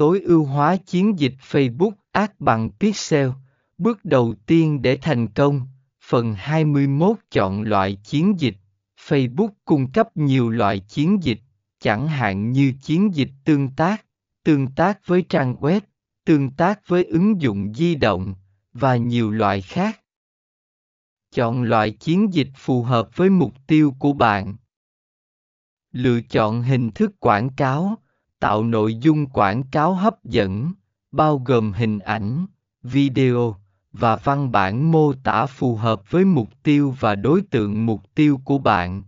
tối ưu hóa chiến dịch Facebook Ads bằng Pixel. Bước đầu tiên để thành công, phần 21 chọn loại chiến dịch. Facebook cung cấp nhiều loại chiến dịch, chẳng hạn như chiến dịch tương tác, tương tác với trang web, tương tác với ứng dụng di động, và nhiều loại khác. Chọn loại chiến dịch phù hợp với mục tiêu của bạn. Lựa chọn hình thức quảng cáo, tạo nội dung quảng cáo hấp dẫn, bao gồm hình ảnh, video và văn bản mô tả phù hợp với mục tiêu và đối tượng mục tiêu của bạn.